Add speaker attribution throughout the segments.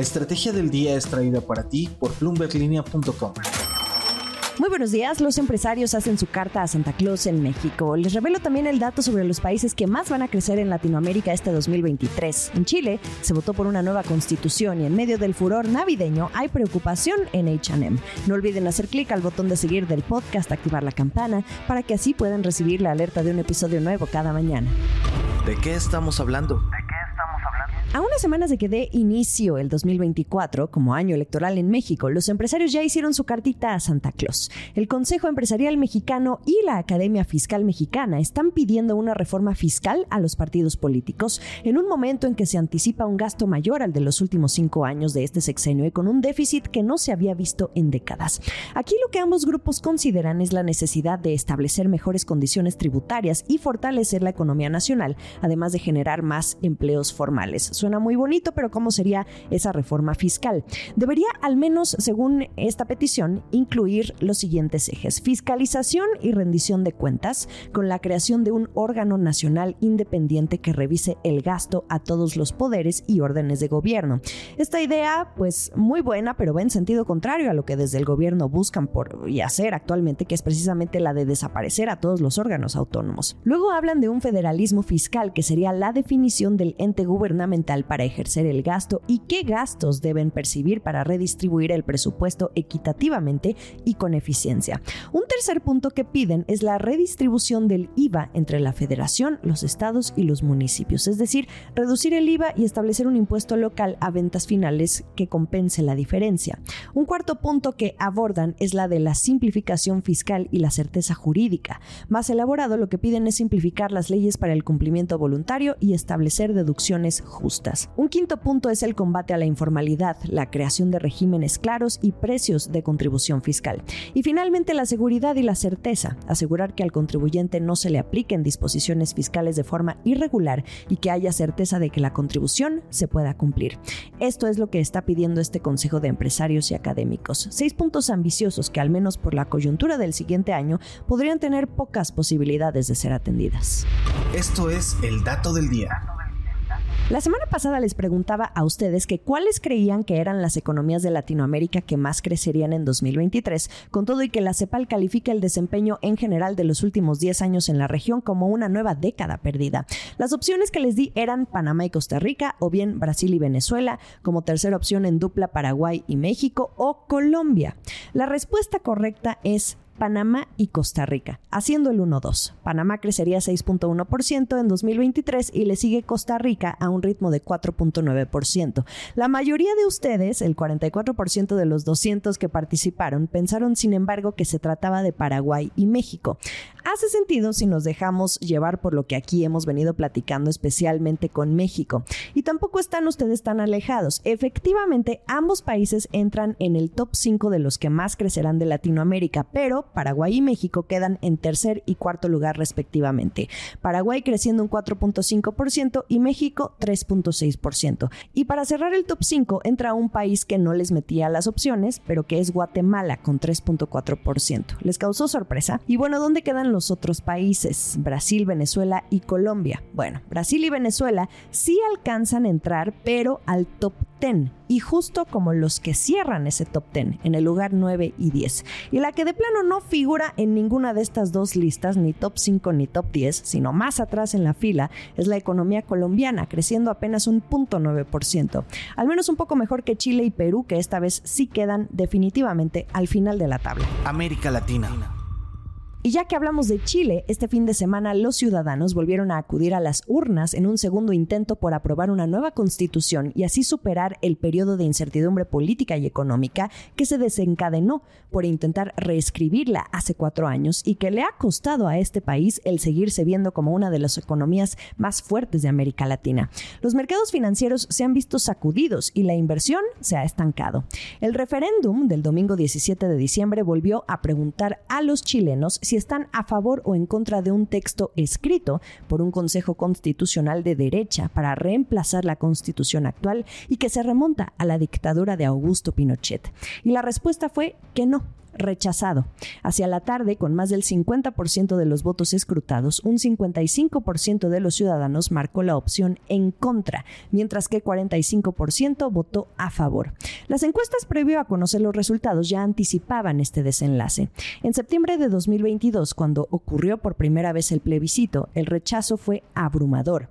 Speaker 1: La estrategia del día es traída para ti por bloomberglinea.com.
Speaker 2: Muy buenos días, los empresarios hacen su carta a Santa Claus en México. Les revelo también el dato sobre los países que más van a crecer en Latinoamérica este 2023. En Chile se votó por una nueva constitución y en medio del furor navideño hay preocupación en HM. No olviden hacer clic al botón de seguir del podcast, activar la campana, para que así puedan recibir la alerta de un episodio nuevo cada mañana.
Speaker 1: ¿De qué estamos hablando?
Speaker 2: A unas semanas de que dé inicio el 2024 como año electoral en México, los empresarios ya hicieron su cartita a Santa Claus. El Consejo Empresarial Mexicano y la Academia Fiscal Mexicana están pidiendo una reforma fiscal a los partidos políticos en un momento en que se anticipa un gasto mayor al de los últimos cinco años de este sexenio y con un déficit que no se había visto en décadas. Aquí lo que ambos grupos consideran es la necesidad de establecer mejores condiciones tributarias y fortalecer la economía nacional, además de generar más empleos formales Suena muy bonito, pero ¿cómo sería esa reforma fiscal? Debería, al menos según esta petición, incluir los siguientes ejes. Fiscalización y rendición de cuentas, con la creación de un órgano nacional independiente que revise el gasto a todos los poderes y órdenes de gobierno. Esta idea, pues muy buena, pero va en sentido contrario a lo que desde el gobierno buscan por y hacer actualmente, que es precisamente la de desaparecer a todos los órganos autónomos. Luego hablan de un federalismo fiscal, que sería la definición del ente gubernamental para ejercer el gasto y qué gastos deben percibir para redistribuir el presupuesto equitativamente y con eficiencia. Un tercer punto que piden es la redistribución del IVA entre la federación, los estados y los municipios, es decir, reducir el IVA y establecer un impuesto local a ventas finales que compense la diferencia. Un cuarto punto que abordan es la de la simplificación fiscal y la certeza jurídica. Más elaborado, lo que piden es simplificar las leyes para el cumplimiento voluntario y establecer deducciones justas. Un quinto punto es el combate a la informalidad, la creación de regímenes claros y precios de contribución fiscal. Y finalmente la seguridad y la certeza, asegurar que al contribuyente no se le apliquen disposiciones fiscales de forma irregular y que haya certeza de que la contribución se pueda cumplir. Esto es lo que está pidiendo este Consejo de Empresarios y Académicos. Seis puntos ambiciosos que al menos por la coyuntura del siguiente año podrían tener pocas posibilidades de ser atendidas.
Speaker 1: Esto es el dato del día.
Speaker 2: La semana pasada les preguntaba a ustedes que cuáles creían que eran las economías de Latinoamérica que más crecerían en 2023, con todo y que la CEPAL califica el desempeño en general de los últimos 10 años en la región como una nueva década perdida. Las opciones que les di eran Panamá y Costa Rica, o bien Brasil y Venezuela, como tercera opción en dupla Paraguay y México, o Colombia. La respuesta correcta es Panamá y Costa Rica, haciendo el 1-2. Panamá crecería 6.1% en 2023 y le sigue Costa Rica a un ritmo de 4.9%. La mayoría de ustedes, el 44% de los 200 que participaron, pensaron sin embargo que se trataba de Paraguay y México. Hace sentido si nos dejamos llevar por lo que aquí hemos venido platicando especialmente con México. Y tampoco están ustedes tan alejados. Efectivamente, ambos países entran en el top 5 de los que más crecerán de Latinoamérica, pero Paraguay y México quedan en tercer y cuarto lugar respectivamente. Paraguay creciendo un 4.5% y México 3.6%. Y para cerrar el top 5 entra un país que no les metía las opciones, pero que es Guatemala con 3.4%. ¿Les causó sorpresa? Y bueno, ¿dónde quedan los otros países? Brasil, Venezuela y Colombia. Bueno, Brasil y Venezuela sí alcanzan a entrar, pero al top 10 y justo como los que cierran ese top 10 en el lugar 9 y 10. Y la que de plano no figura en ninguna de estas dos listas, ni top 5 ni top 10, sino más atrás en la fila, es la economía colombiana, creciendo apenas un 0.9%. Al menos un poco mejor que Chile y Perú, que esta vez sí quedan definitivamente al final de la tabla.
Speaker 1: América Latina.
Speaker 2: Y ya que hablamos de Chile, este fin de semana los ciudadanos volvieron a acudir a las urnas en un segundo intento por aprobar una nueva constitución y así superar el periodo de incertidumbre política y económica que se desencadenó por intentar reescribirla hace cuatro años y que le ha costado a este país el seguirse viendo como una de las economías más fuertes de América Latina. Los mercados financieros se han visto sacudidos y la inversión se ha estancado. El referéndum del domingo 17 de diciembre volvió a preguntar a los chilenos están a favor o en contra de un texto escrito por un Consejo Constitucional de derecha para reemplazar la constitución actual y que se remonta a la dictadura de Augusto Pinochet. Y la respuesta fue que no, rechazado. Hacia la tarde, con más del 50% de los votos escrutados, un 55% de los ciudadanos marcó la opción en contra, mientras que 45% votó a favor. Las encuestas previo a conocer los resultados ya anticipaban este desenlace. En septiembre de 2022, cuando ocurrió por primera vez el plebiscito, el rechazo fue abrumador.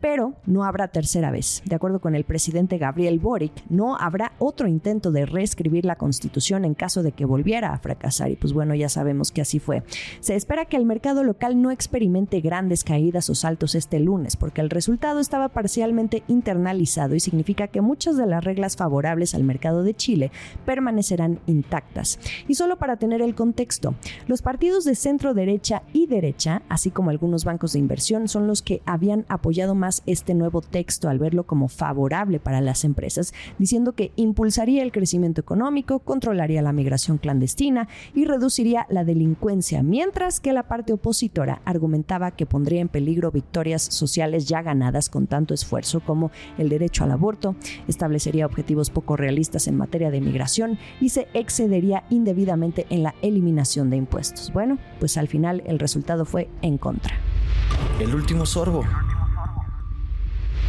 Speaker 2: Pero no habrá tercera vez. De acuerdo con el presidente Gabriel Boric, no habrá otro intento de reescribir la Constitución en caso de que volviera a fracasar. Y pues bueno, ya sabemos que así fue. Se espera que el mercado local no experimente grandes caídas o saltos este lunes, porque el resultado estaba parcialmente internalizado y significa que muchas de las reglas favorables al mercado de Chile permanecerán intactas. Y solo para tener el contexto, los partidos de centro derecha y derecha, así como algunos bancos de inversión, son los que habían apoyado más este nuevo texto al verlo como favorable para las empresas, diciendo que impulsaría el crecimiento económico, controlaría la migración clandestina y reduciría la delincuencia, mientras que la parte opositora argumentaba que pondría en peligro victorias sociales ya ganadas con tanto esfuerzo como el derecho al aborto, establecería objetivos poco realistas en materia de migración y se excedería indebidamente en la eliminación de impuestos. Bueno, pues al final el resultado fue en contra.
Speaker 1: El último sorbo.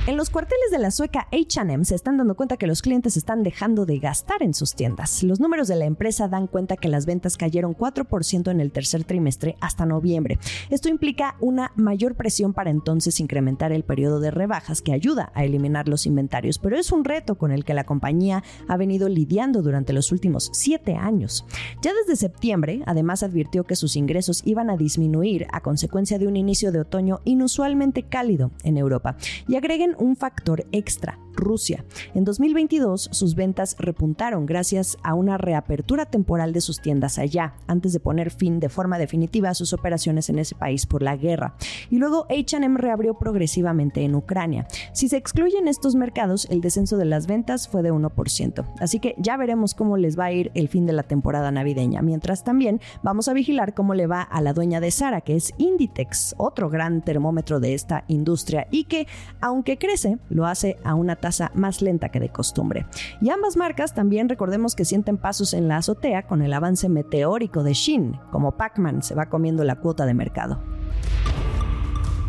Speaker 2: En los cuarteles de la sueca HM se están dando cuenta que los clientes están dejando de gastar en sus tiendas. Los números de la empresa dan cuenta que las ventas cayeron 4% en el tercer trimestre hasta noviembre. Esto implica una mayor presión para entonces incrementar el periodo de rebajas que ayuda a eliminar los inventarios, pero es un reto con el que la compañía ha venido lidiando durante los últimos siete años. Ya desde septiembre, además advirtió que sus ingresos iban a disminuir a consecuencia de un inicio de otoño inusualmente cálido en Europa. Y agreguen un factor extra, Rusia. En 2022 sus ventas repuntaron gracias a una reapertura temporal de sus tiendas allá, antes de poner fin de forma definitiva a sus operaciones en ese país por la guerra. Y luego HM reabrió progresivamente en Ucrania. Si se excluyen estos mercados, el descenso de las ventas fue de 1%. Así que ya veremos cómo les va a ir el fin de la temporada navideña. Mientras también vamos a vigilar cómo le va a la dueña de Sara, que es Inditex, otro gran termómetro de esta industria y que, aunque crece, lo hace a una tasa más lenta que de costumbre. Y ambas marcas también recordemos que sienten pasos en la azotea con el avance meteórico de Shin, como Pac-Man se va comiendo la cuota de mercado.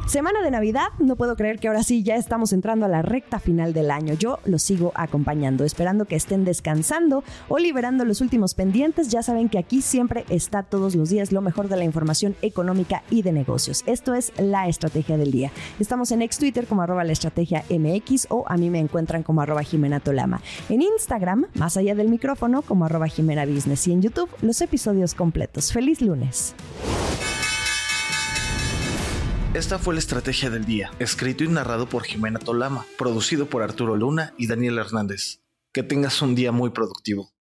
Speaker 2: Semana de Navidad, no puedo creer que ahora sí ya estamos entrando a la recta final del año. Yo los sigo acompañando, esperando que estén descansando o liberando los últimos pendientes. Ya saben que aquí siempre está todos los días lo mejor de la información económica y de negocios. Esto es la estrategia del día. Estamos en ex Twitter como arroba la estrategia MX o a mí me encuentran como arroba Jimena Tolama. En Instagram, más allá del micrófono, como arroba Jimena Business y en YouTube, los episodios completos. Feliz lunes.
Speaker 1: Esta fue la estrategia del día, escrito y narrado por Jimena Tolama, producido por Arturo Luna y Daniel Hernández. Que tengas un día muy productivo.